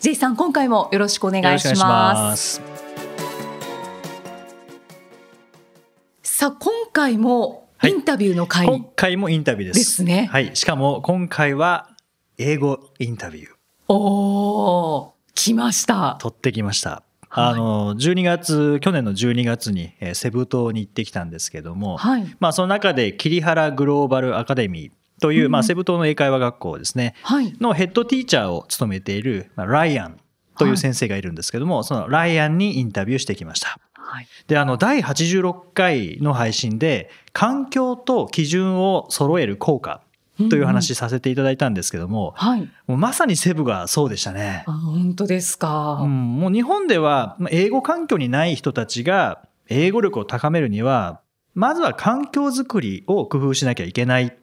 J さん今回もよろしくお願いします。さあ今回もインタビューの回、今回もインタビューです。ですね。はい。しかも今回は英語インタビュー。おー来ました。取ってきました。はい。あの12月去年の12月にえーセブ島に行ってきたんですけども、はい。まあ、その中で桐原グローバルアカデミーという、まあ、セブ島の英会話学校ですね。はい。のヘッドティーチャーを務めている、まあ、ライアンという先生がいるんですけども、そのライアンにインタビューしてきました。はい。で、あの、第86回の配信で、環境と基準を揃える効果という話させていただいたんですけども、はい。もうまさにセブがそうでしたね。あ。本当ですか、うん、もう日本ではまあ英語環境にない人たちが英語力を高めるには、まずは環境づくりを工夫しなきゃいけない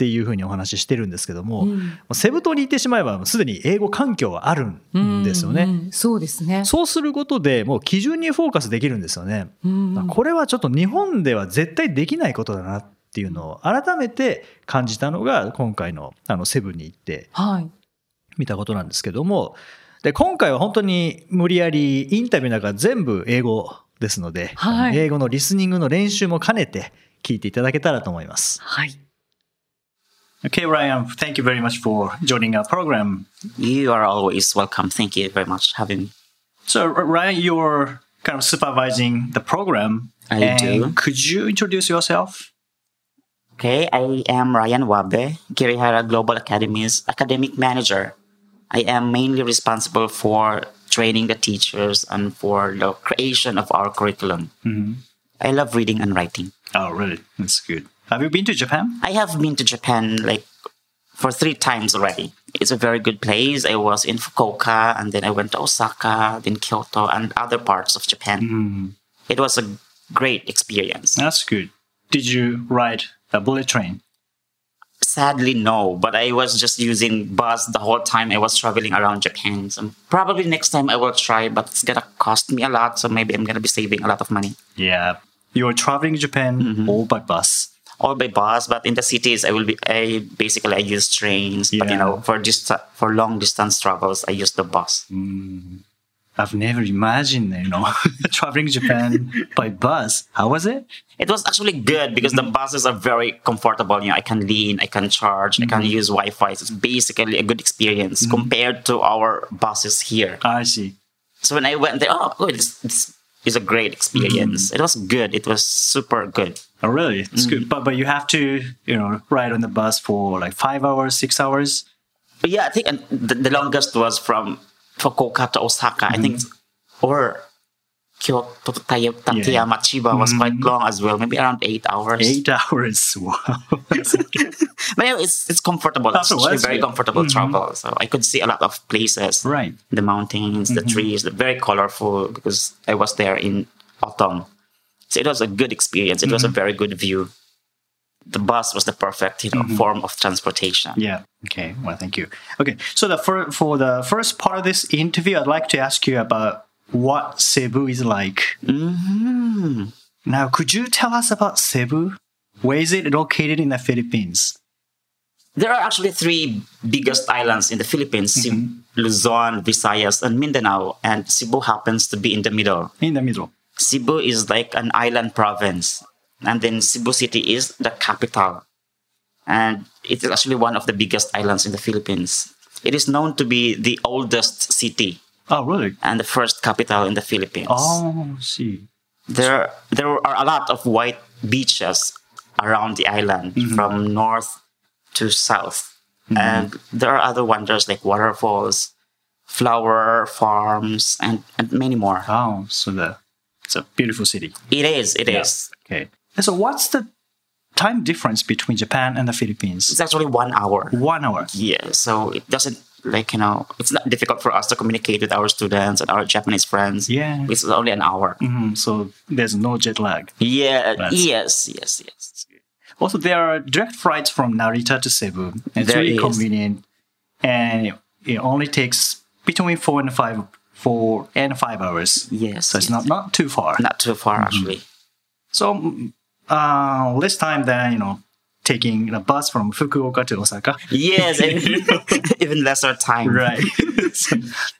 っていうふうにお話ししてるんですけども、もうんうセブ島に行ってしまえばすでに英語環境はあるんですよね。うんうんそうですね。そうすることでもう基準にフォーカスできるんですよね。うんこれはちょっと日本では絶対できないことだなっていうのを改めて感じたのが今回のあのセブンに行ってはい。見たことなんですけども、で、今回は本当に無理やりインタビューなんか全部英語ですので、はい英語のリスニングの練習も兼ねて聞いていただけたらと思います。はい。Okay, Ryan, thank you very much for joining our program. You are always welcome. Thank you very much for having me. So, Ryan, you're kind of supervising the program. I and do. Could you introduce yourself? Okay, I am Ryan Wabe, Kirihara Global Academy's academic manager. I am mainly responsible for training the teachers and for the creation of our curriculum. Mm-hmm. I love reading and writing. Oh, really? That's good. Have you been to Japan? I have been to Japan like for three times already. It's a very good place. I was in Fukuoka and then I went to Osaka, then Kyoto and other parts of Japan. Hmm. It was a great experience. That's good. Did you ride a bullet train? Sadly, no, but I was just using bus the whole time I was traveling around Japan. So probably next time I will try, but it's gonna cost me a lot. So maybe I'm gonna be saving a lot of money. Yeah. You're traveling Japan mm-hmm. all by bus. All by bus, but in the cities I will be. I basically I use trains, but you know for dist- for long distance travels I use the bus. Mm. I've never imagined, you know, traveling Japan by bus. How was it? It was actually good because the mm-hmm. buses are very comfortable. You know, I can lean, I can charge, I can mm-hmm. use Wi-Fi. So it's basically a good experience mm-hmm. compared to our buses here. I see. So when I went there, oh, oh this, this is a great experience. Mm-hmm. It was good. It was super good. Oh, really? It's good. Mm. But but you have to, you know, ride on the bus for like five hours, six hours. But yeah, I think and the, the longest was from Fukuoka to Osaka. I think, mm-hmm. or Kyoto to Tateyama, Chiba was quite mm-hmm. long as well. Maybe around eight hours. Eight hours. Wow. But yeah, it's it's comfortable. It's Afterwards, actually very yeah. comfortable mm-hmm. travel. So I could see a lot of places. right. The mountains, the mm-hmm. trees, they're very colorful because I was there in autumn. So it was a good experience. It was a very good view. The bus was the perfect, you know, form of transportation. Yeah. Okay. Well, thank you. Okay. So the for for the first part of this interview, I'd like to ask you about what Cebu is like. hmm Now, could you tell us about Cebu? Where is it located in the Philippines? There are actually three biggest islands in the Philippines: Cebu, Luzon, Visayas, and Mindanao. And Cebu happens to be in the middle. In the middle. Cebu is like an island province, and then Cebu City is the capital, and it is actually one of the biggest islands in the Philippines. It is known to be the oldest city Oh, really? and the first capital in the Philippines. Oh, see. There, there are a lot of white beaches around the island mm-hmm. from north to south, mm-hmm. and there are other wonders like waterfalls, flower farms, and, and many more. Oh, so the it's a beautiful city. It is, it is. Okay. And so, what's the time difference between Japan and the Philippines? It's actually one hour. One hour. Yeah, so it doesn't like you know, it's not difficult for us to communicate with our students and our Japanese friends. Yeah. it's only an hour. Mhm, So there's no jet lag. Yeah, That's- yes, yes, yes. Also, there are direct flights from Narita to Cebu. It's There really is. convenient, and it only takes between four and five, four and five hours. Yes, So it's yes. not not too far. not too far actually. So mm, uh, less time than you know taking a bus from Fukuoka to Osaka. Yes, and even lesser time. Right. So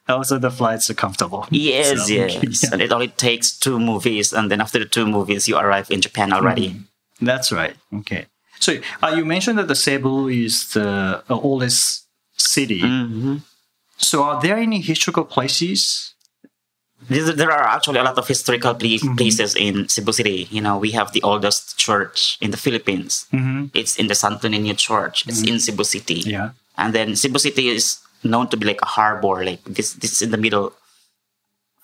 also, the flights are comfortable. Yes, So, yes. yeah. And it only takes two movies, and then after the two movies, you arrive in Japan already. That's right. Okay. So uh, you mentioned that the Cebu is the uh, oldest city. hmm So are there any historical places? There there are actually a lot of historical pla- mm-hmm. places in Cebu City. You know, we have the oldest church in the Philippines. Mm-hmm. It's in the Santo Niño Church. It's mm-hmm. in Cebu City. Yeah. And then Cebu City is known to be like a harbor. Like this, this is in the middle.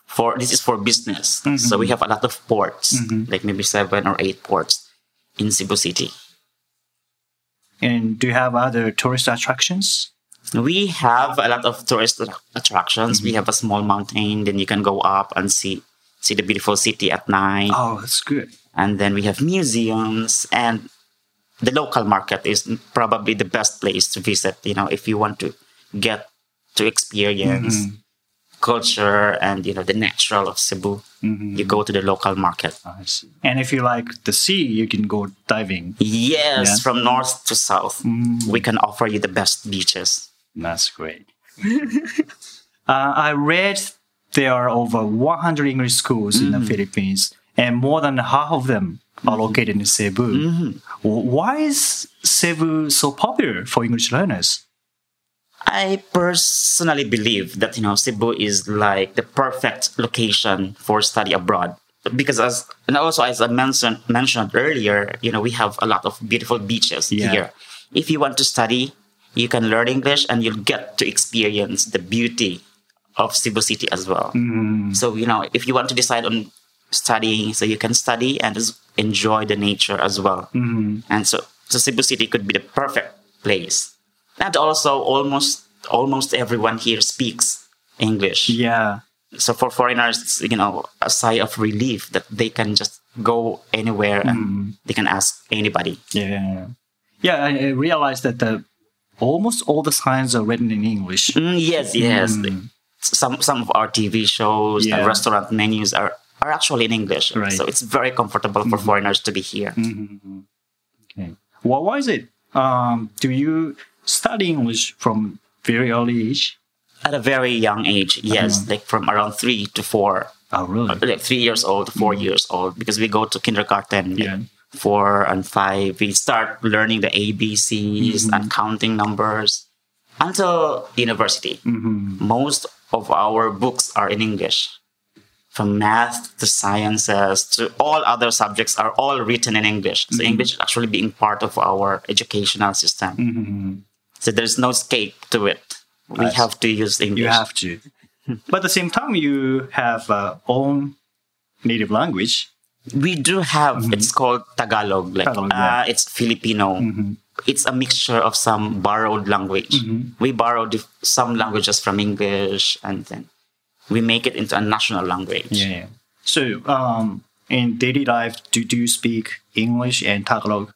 For this is for business. So mm-hmm. we have a lot of ports, like maybe seven or eight ports in Cebu City. And do you have other tourist attractions? We have a lot of tourist attractions. We have a small mountain, then you can go up and see see the beautiful city at night. Oh, that's good. And then we have museums and the local market is probably the best place to visit, you know, if you want to get to experience mm-hmm. culture and you know the natural of Cebu. Mm-hmm. You go to the local market. I see. And if you like the sea, you can go diving. Yes, Yeah. from north to south. Mm. We can offer you the best beaches. That's great. uh, I read there are over 100 English schools in the mm. Philippines, and more than half of them are mm-hmm. located in Cebu. Mm-hmm. W- Why is Cebu so popular for English learners? I personally believe that you know Cebu is like the perfect location for study abroad because as and also as I mentioned mentioned earlier, you know we have a lot of beautiful beaches Yeah. here. If you want to study, you can learn English and you'll get to experience the beauty of Cebu City as well. Mm. So you know if you want to decide on studying, so you can study and just enjoy the nature as well. Mm-hmm. And so, so Cebu City could be the perfect place. And also, almost almost everyone here speaks English. Yeah. So for foreigners, it's you know a sigh of relief that they can just go anywhere and mm. they can ask anybody. Yeah. Yeah, I, I realized that the, almost all the signs are written in English. Mm, yes, mm. yes. Some some of our TV shows Yeah. and restaurant menus are are actually in English. Right. So it's very comfortable for mm-hmm. foreigners to be here. Mm-hmm, mm-hmm. Okay. Well, why is it? Um, do you study English from very early age? At a very young age, yes, uh-huh. like from around three to four. Oh, really? like three years old, four mm. years old, because we go to kindergarten, Yeah. Four and five. We start learning the ABCs mm-hmm. and counting numbers until university. Mm-hmm. Most of our books are in English. From math to sciences to all other subjects are all written in English. So mm-hmm. English is actually being part of our educational system. So there's no escape to it. We have to use English. You have to. But at the same time, you have uh, own native language. We do have. It's called Tagalog. Like Tagalog, yeah. uh, it's Filipino. It's a mixture of some borrowed language. We borrowed dif- some languages from English, and then we make it into a national language. Yeah. So, um, in daily life, do, do you speak English and Tagalog?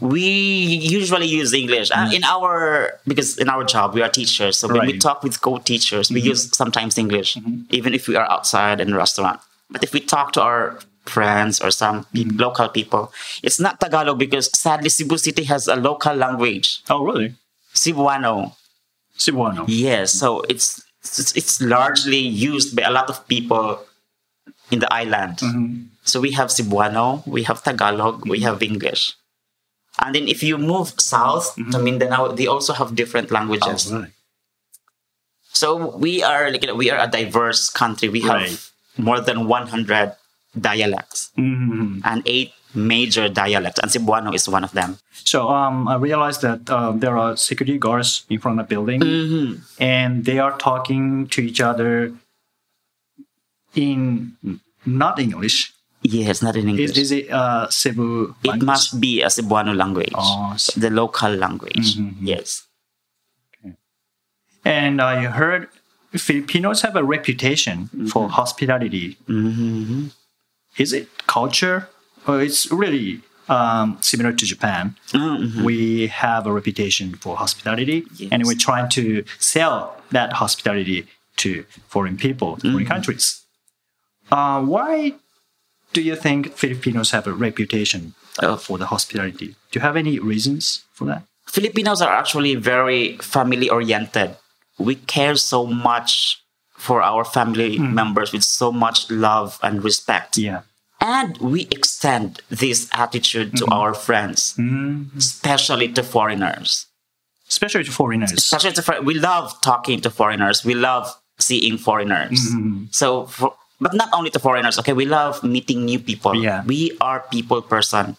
We usually use English uh, in our because in our job we are teachers. So when we Right. Mm-hmm. talk with co-teachers, we use sometimes English, even if we are outside in a restaurant. But if we talk to our friends or some Mm-hmm. local people, it's not Tagalog because sadly Cebu City has a local language, Oh, really? Cebuano. Cebuano. Yes, so it's it's, it's largely used by a lot of people in the island. So we have Cebuano, we have Tagalog, we have English. And then if you move south to Mindanao, they also have different languages. Oh, really? So we are like we are a diverse country. We have Right. More than 100 dialects Mhm. and eight major dialects, and Cebuano is one of them. So, um, I realized that um, there are security guards in front of the building, Mm-hmm. and they are talking to each other in not English. Yes, not in English. Is, is it uh, Cebu? it must be a Cebuano language, Oh, see. the local language. Mhm. Yes. And I heard Filipinos have a reputation for hospitality. Mm-hmm. Is it culture? Or it's really um, similar to Japan. Mm-hmm. We have a reputation for hospitality, and we're trying to sell that hospitality to foreign people, Mm-hmm. foreign countries. Uh, why do you think Filipinos have a reputation uh, for the hospitality? Do you have any reasons for that? Filipinos are actually very family oriented. We care so much for our family hmm. members with so much love and respect. Yeah. And we extend this attitude to hmm. our friends, hmm. especially to foreigners. Especially to foreigners. Especially to for- we love talking to foreigners. We love seeing foreigners. So, for, but not only to foreigners. Okay, we love meeting new people. Yeah. We are people person.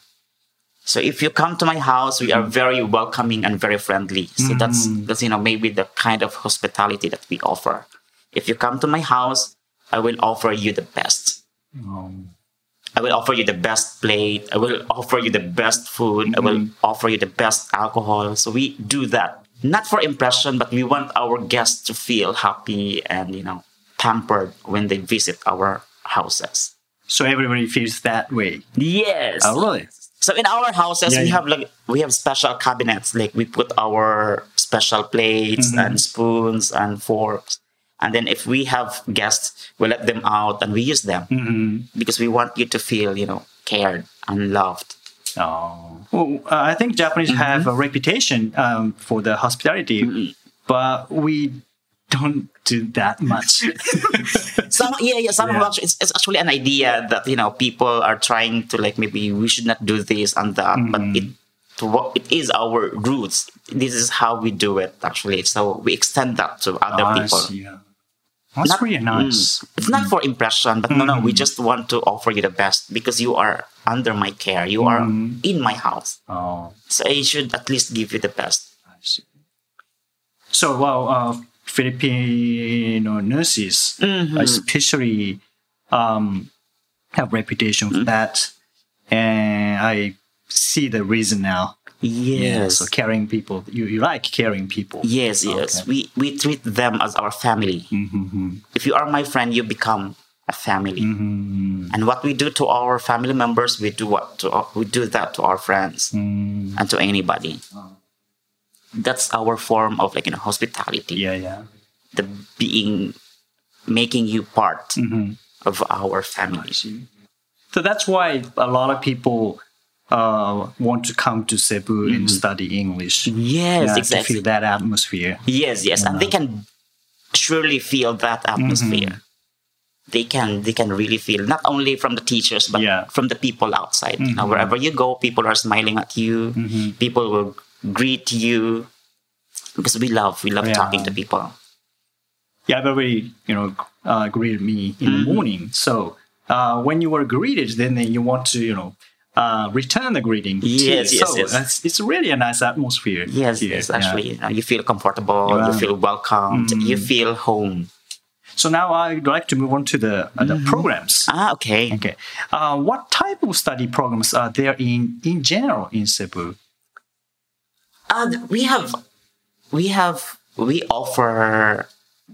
So if you come to my house, we are mm. very welcoming and very friendly. So that's mm. that's you know maybe the kind of hospitality that we offer. If you come to my house, I will offer you the best. Oh. I will offer you the best plate. I will offer you the best food. I will mm-hmm. offer you the best alcohol. So we do that not for impression, but we want our guests to feel happy and you know pampered when they visit our houses. So everybody feels that way. Yes. Oh, really? So in our houses, Yeah, we have like we have special cabinets. Like we put our special plates Mm-hmm. and spoons and forks. And then if we have guests, we let them out and we use them Mm-hmm. because we want you to feel, you know, cared and loved. Oh. Well, uh, I think Japanese have a reputation um, for the hospitality, but we don't do that much. Some yeah yeah some Yeah. actually, it's, it's actually an idea that you know people are trying to like maybe we should not do this and that, but Mm-hmm. it it is our roots. This is how we do it actually. So we extend that to other I people. yeah. That's Not- really nice. Mm. It's not for impression, but no, no, Mm-hmm. we just want to offer you the best because you are under my care. You are Mm-hmm. in my house. Oh, So I should at least give you the best. I see. So, well, uh, Filipino nurses Mm-hmm. especially um, have reputation for that, and I see the reason now. Yes. So caring people, you, you like caring people. Yes, yes. Okay. We we treat them as our family. Mm-hmm. If you are my friend, you become a family. Mm-hmm. And what we do to our family members, we do what to we do that to our friends Mm, and to anybody. That's our form of like you know hospitality. yeah, yeah. The being making you part Mm-hmm. of our family. So that's why a lot of people uh, want to come to Cebu and study English. Mm-hmm. Yes, Yeah, exactly. feel that atmosphere. Yes, yes, and they can surely feel that atmosphere. They can, they can really feel not only from the teachers but Yeah. from the people outside. You know, wherever you go, people are smiling at you. People will greet you because we love, we love Yeah. talking to people. Yeah, everybody you know uh, greeted me in the morning. So uh, when you were greeted, then you want to you know uh, return the greeting. Yes, yes, so yes. It's, it's really a nice atmosphere. Yes, here. yes, Yeah. actually, you, know, you feel comfortable, Yeah. you feel welcomed, you feel home. So now I'd like to move on to the uh, the programs. Ah, okay. Okay, uh, what type of study programs are there in in general in Cebu? Uh, we have, we have, we offer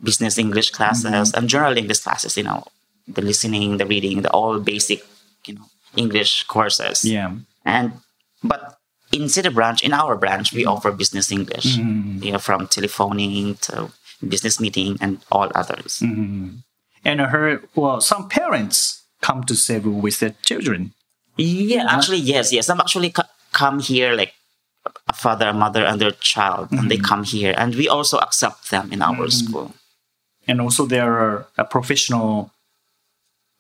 business English classes Mm-hmm. and general English classes. You know, the listening, the reading, the all basic, you know, English courses. Yeah. And but in City Branch, in our branch, we offer business English. Mm-hmm. You know, from telephoning to business meeting and all others. Mm-hmm. And I heard well, some parents come to Cebu with their children. Yeah, actually, yes, yes. I'm actually co- come here like a father, a mother, and their child, and they come here, and we also accept them in our school. and also there are a professional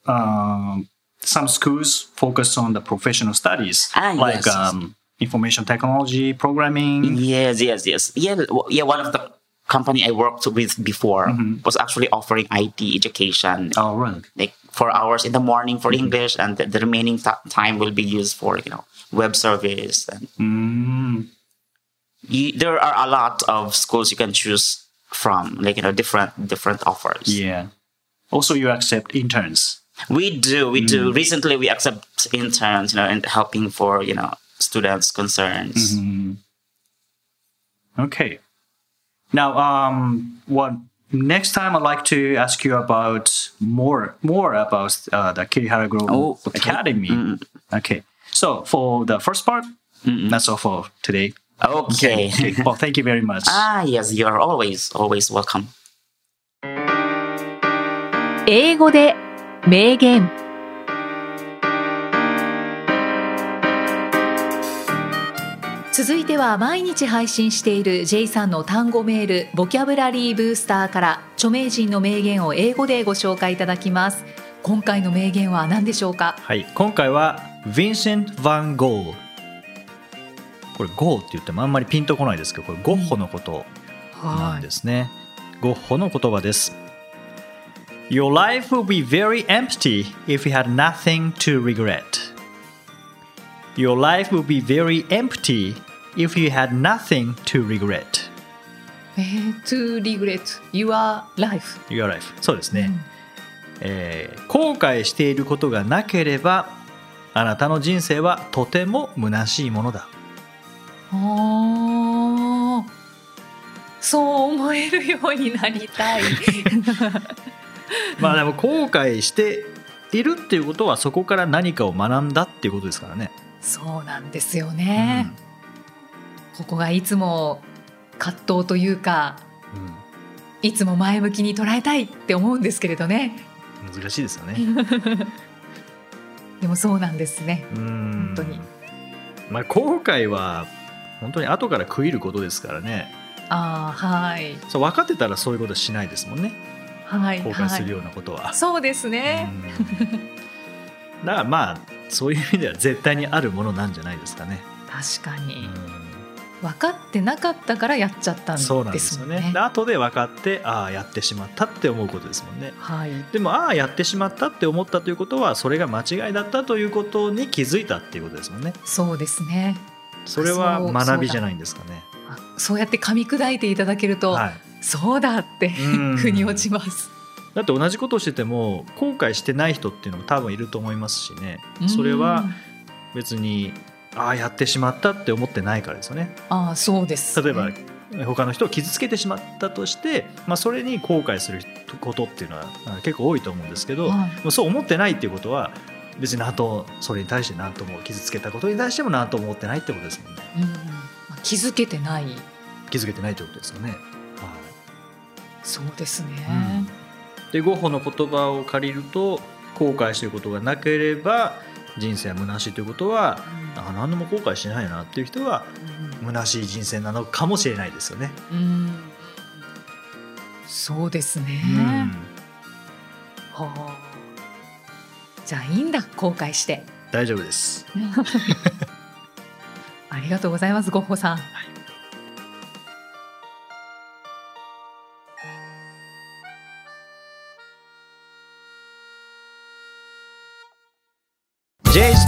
um, some schools focus on the professional studies Ah, like yes. um, information technology programming Yes, yes, yes. Yeah, yeah. One of the company I worked with before mm-hmm. was actually offering IT education, oh really? Like four hours in the morning for mm-hmm. English, and the, the remaining t- time will be used for you know web service. And mm, you, there are a lot of schools you can choose from, like you know different different offers. yeah. Also you accept interns. We do, we do. Mm. Recently, we accept interns, you know, and helping for you know students' concerns. Mm-hmm. okay now, um, what next time I'd like to ask you about more more about uh, the Kirihara Global oh, okay. Academy. Mm. Okay. So for the first part, Mm-mm. that's all for today. Okay. okay. Well, thank you very much. ah, yes, you are always always welcome. 英語で名言。続いては毎日配信している J さんの単語メールボキャブラリーブースターから著名人の名言を英語でご紹介いただきます。今回の名言は何でしょうか？はい、今回はヴィンセント・ヴァン・ゴーこれゴーって言ってもあんまりピンとこないですけどこれゴッホのことなんですね、ゴッホの言葉です。Your life will be very empty if you had nothing to regret. Your life will be very empty if you had nothing to regret. えー to regret your life. Your life. そうですね、えー後悔していることがなければあなたの人生はとても虚しいものだ。あー。そう思えるようになりたい。まあでも後悔しているっていうことはそこから何かを学んだっていうことですからね。そうなんですよね、ここがいつも葛藤というかうんいつも前向きに捉えたいって思うんですけれどねうん難しいですよね。でもそうなんですね本当に。まあ後悔は本当に後から悔いることですからね。ああはいそう分かってたらそういうことしないですもんね。はい後悔するはようなことは。いそうですね、うんだからまあそういう意味では絶対にあるものなんじゃないですかね。確かに、うん。分かってなかったからやっちゃったんですもんね。なんですよね。で後で分かってああやってしまったって思うことですもんね。はい。でもああやってしまったって思ったということはそれが間違いだったということに気づいたっていうことですもんね。そうですね。それは学びじゃないんですかね。あそうやって噛み砕いていただけると、はい。そうだってうん。腑に落ちますだって同じことをしてても後悔してない人っていうのも多分いると思いますしね。それは別にああやってしまったって思ってないからですよね。ああそうですね、例えば他の人を傷つけてしまったとして、まあ、それに後悔することっていうのはあ結構多いと思うんですけど、はい。そう思ってないっていうことは別に何とそれに対して何とも傷つけたことに対しても何とも思ってないってことですもんね。うんまあ気づけてない。気づけてないってことですよね。そうですね、でゴッホの言葉を借りると後悔していることがなければ人生は虚しいということは、あ何でも後悔しないなっていう人は虚しい人生なのかもしれないですよね。うん。うんそうですね、はあ。じゃあいいんだ後悔して。大丈夫です。ありがとうございますゴッホさん、J's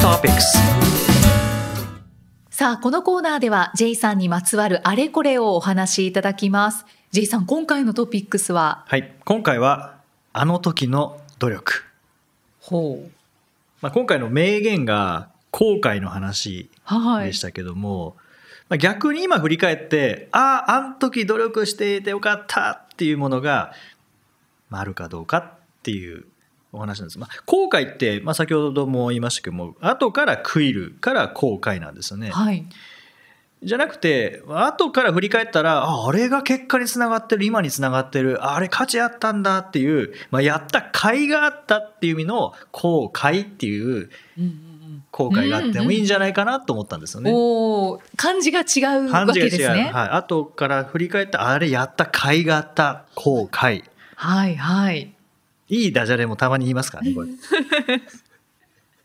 Topics. さあこのコーナーでは J さんにまつわるあれこれをお話しいただきます。J さん今回のトピックスは？はい。今回はあの時の努力、ほう。まあ、今回の名言が後悔の話はい。でしたけども、まあ、逆に今振り返ってあああん時努力していてよかったっていうものが、まあ、あるかどうかっていうお話なんです、まあ、後悔って、まあ、先ほども言いましたけども後から悔いるから後悔なんですよね。はい。じゃなくて後から振り返ったらああれが結果につながってる今につながってるあれ価値あったんだっていう、まあ、やった甲斐があったっていう意味の後悔っていううんうん後悔があってもいいんじゃないかなと思ったんですようんね。おお漢字が違うわ感じが違う、けですねはい、後から振り返ったあれやった甲斐があった後悔。はいはいいいダジャレもたまに言いますからねこれ。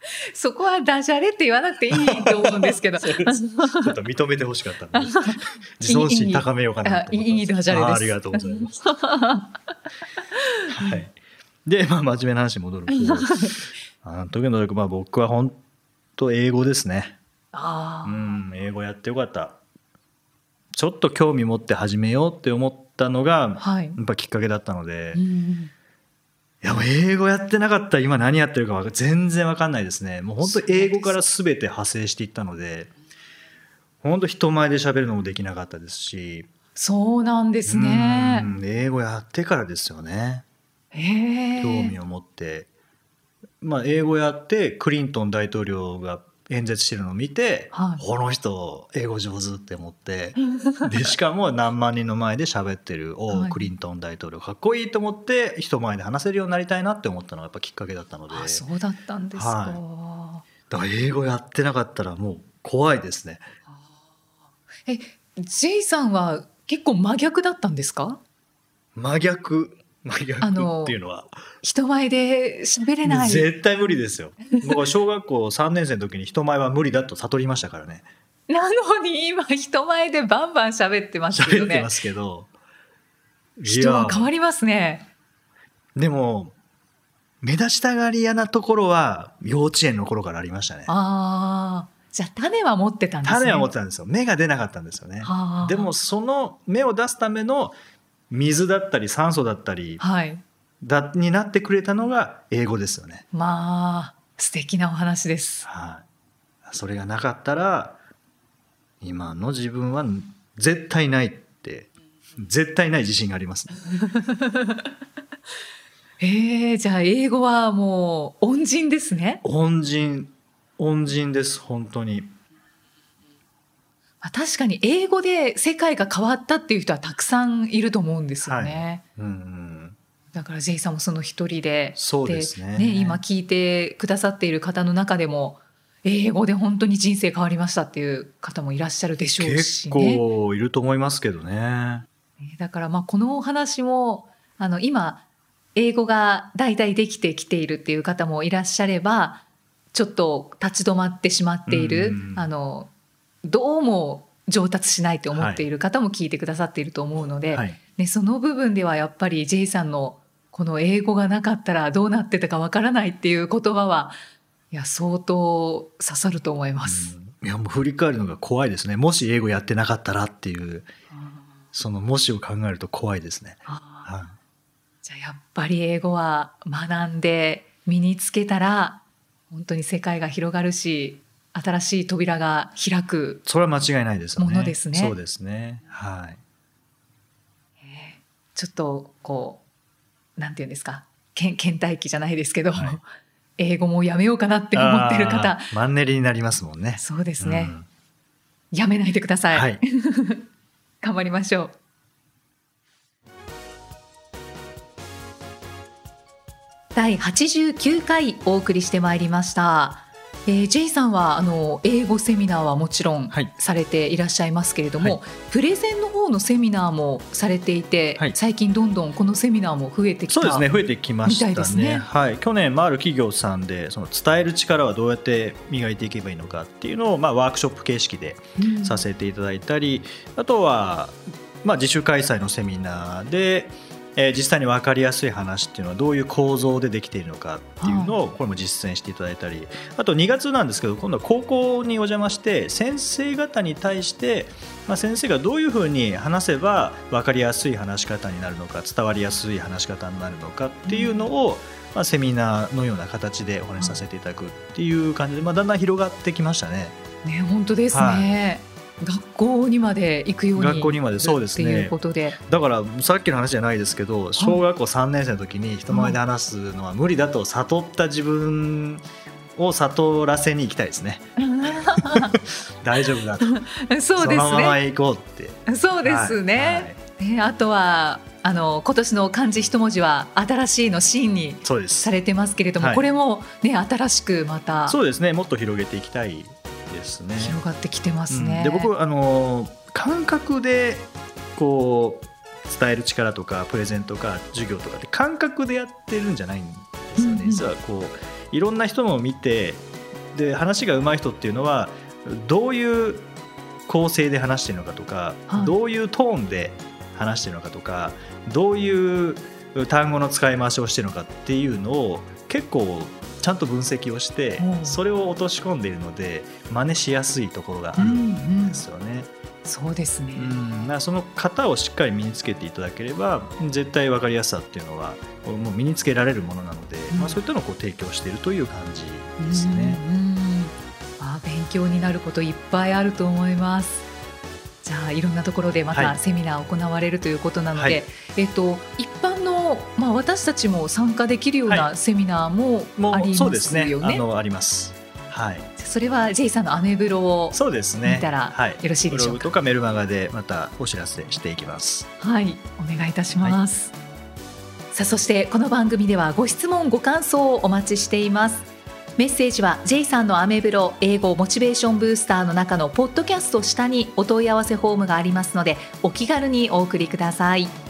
そこはダジャレって言わなくていいと思うんですけど。ちょっと認めてほしかったので。自尊心高めようかなと思いいいいダジャレです。あありがとうございます、はい、で、まあ、真面目な話に戻ると。あの時の努力、まあ、僕は本当英語ですね。ああうん英語やってよかった。ちょっと興味持って始めようって思ったのが、はい。やっぱきっかけだったので、いうんやもう英語やってなかったら今何やってるか全然わかんないですね。もう本当英語から全て派生していったので本当人前で喋るのもできなかったですし。そうなんですね。う。ん英語やってからですよね。興味を持って、まあ、英語やってクリントン大統領が演説してるのを見て、はい。この人英語上手って思ってでしかも何万人の前で喋ってるおうはい。クリントン大統領かっこいいと思って人前で話せるようになりたいなって思ったのがやっぱきっかけだったので。あ、そうだったんですか。はだから英語やってなかったらもう怖いですね。え、ジェイさんは結構真逆だったんですか？真逆真逆あのっていうのは。人前で喋れない。絶対無理ですよ。僕は小学校3年生の時に人前は無理だと悟りましたからね。なのに今人前でバンバン喋ってますけどね。喋ってま。すけど。人は変わりりますね。でも目立ちたがり屋なところは幼稚園の頃からありましたね。ああ、じゃあ種は持ってたんですね。種は持ってたんですよ。芽が出なかったんですよね。はあ。でもその芽を出すための水だったり酸素だったりはい。だになってくれたのが英語ですよねまあ素敵なお話です。はい、それがなかったら今の自分は絶対ないって絶対ない自信があります、ええじゃあ英語はもう恩人ですね。恩人恩人です本当にまあ確かに英語で世界が変わったっていう人はたくさんいると思うんですよね。うんうん。だから J さんもその一人でそうですね。今聞いてくださっている方の中でも英語で本当に人生変わりましたっていう方もいらっしゃるでしょうし結ね。構いると思いますけどね。だからまあこのお話もあの今英語が大体できてきているっていう方もいらっしゃればちょっと立ち止まってしまっている、うん。あのどうも上達しないと思っている方も聞いてくださっていると思うので、はい。ね、その部分ではやっぱり J さんのこの英語がなかったらどうなってたかわからないっていう言葉はいや相当刺さると思います。いやもう振り返るのが怖いですね。もし英語やってなかったらっていうそのもしを考えると怖いですね、じゃあやっぱり英語は学んで身につけたら本当に世界が広がるし新しい扉が開くそれは間違いないですよね。ものですね。そうですね。はい。ちょっとこうなんていうんですか。けん倦怠期じゃないですけど、はい。英語もやめようかなって思ってる方。マンネリになりますもんね。そうですね、うん。やめないでください、はい。頑張りましょう。第89回お送りしてまいりました、えー、J さんはあの英語セミナーはもちろんはい。されていらっしゃいますけれども、はい。プレゼンの方のセミナーもされていて、はい。最近どんどんこのセミナーも増えてきたそうですね増えてきましたね。ね。はい、去年、まあ、ある企業さんでその伝える力はどうやって磨いていけばいいのかっていうのを、まあ、ワークショップ形式でうんさせていただいたり、あとは、まあ、自主開催のセミナーで、えー実際に分かりやすい話っていうのはどういう構造でできているのかっていうのをこれも実践していただいたりあと2月なんですけど今度は高校にお邪魔して先生方に対して、まあ、先生がどういうふうに話せば分かりやすい話し方になるのか伝わりやすい話し方になるのかっていうのを、まあ、セミナーのような形でお話しさせていただくっていう感じで、まあ、だんだん広がってきましたね。ね本当ですね、学校にまで行くように学校にまでそうですね。っていうことで。だからさっきの話じゃないですけど小学校3年生の時に人前で話すのは無理だと悟った自分を悟らせに行きたいですね。大丈夫だと。そうでのまますね行こうって。そうですね、ねあとはあの今年の漢字一文字は新しいのシーンにされてますけれども、はい。これもね新しくまた。そうですね。もっと広げていきたいですね。広がってきてますね。うん。で僕あの感覚でこう伝える力とかプレゼンとか授業とかって感覚でやってるんじゃないんですよね、うんうん実はこういろんな人のを見てで話が上手い人っていうのはどういう構成で話してるのかとか、はい。どういうトーンで話してるのかとかどういう単語の使い回しをしてるのかっていうのを結構ちゃんと分析をしてうんそれを落とし込んでいるので真似しやすいところがあうるんうんんですよね。そうですね。うん、その型をしっかり身につけていただければ絶対分かりやすさっていうのはもう身につけられるものなので、うんまあ、そういったのをこう提供しているという感じですね。うんうんあ勉強になることいっぱいあると思います。じゃあいろんなところでまはいたセミナー行われるということなので、はいえっと一般のまあ私たちも参加できるようなはセミナーもありまそうですね。すよね。あのあります。はい。それは J さんのアメブロをそうですね。見たらはい。よろしいでしょうか？ブログとかメルマガでまたお知らせしていきます。はい、お願いいたします。さあ、そしてこの番組ではご質問、ご感想をお待ちしています。メッセージは J さんのアメブロ英語モチベーションブースターの中のポッドキャスト下にお問い合わせフォームがありますのでお気軽にお送りください。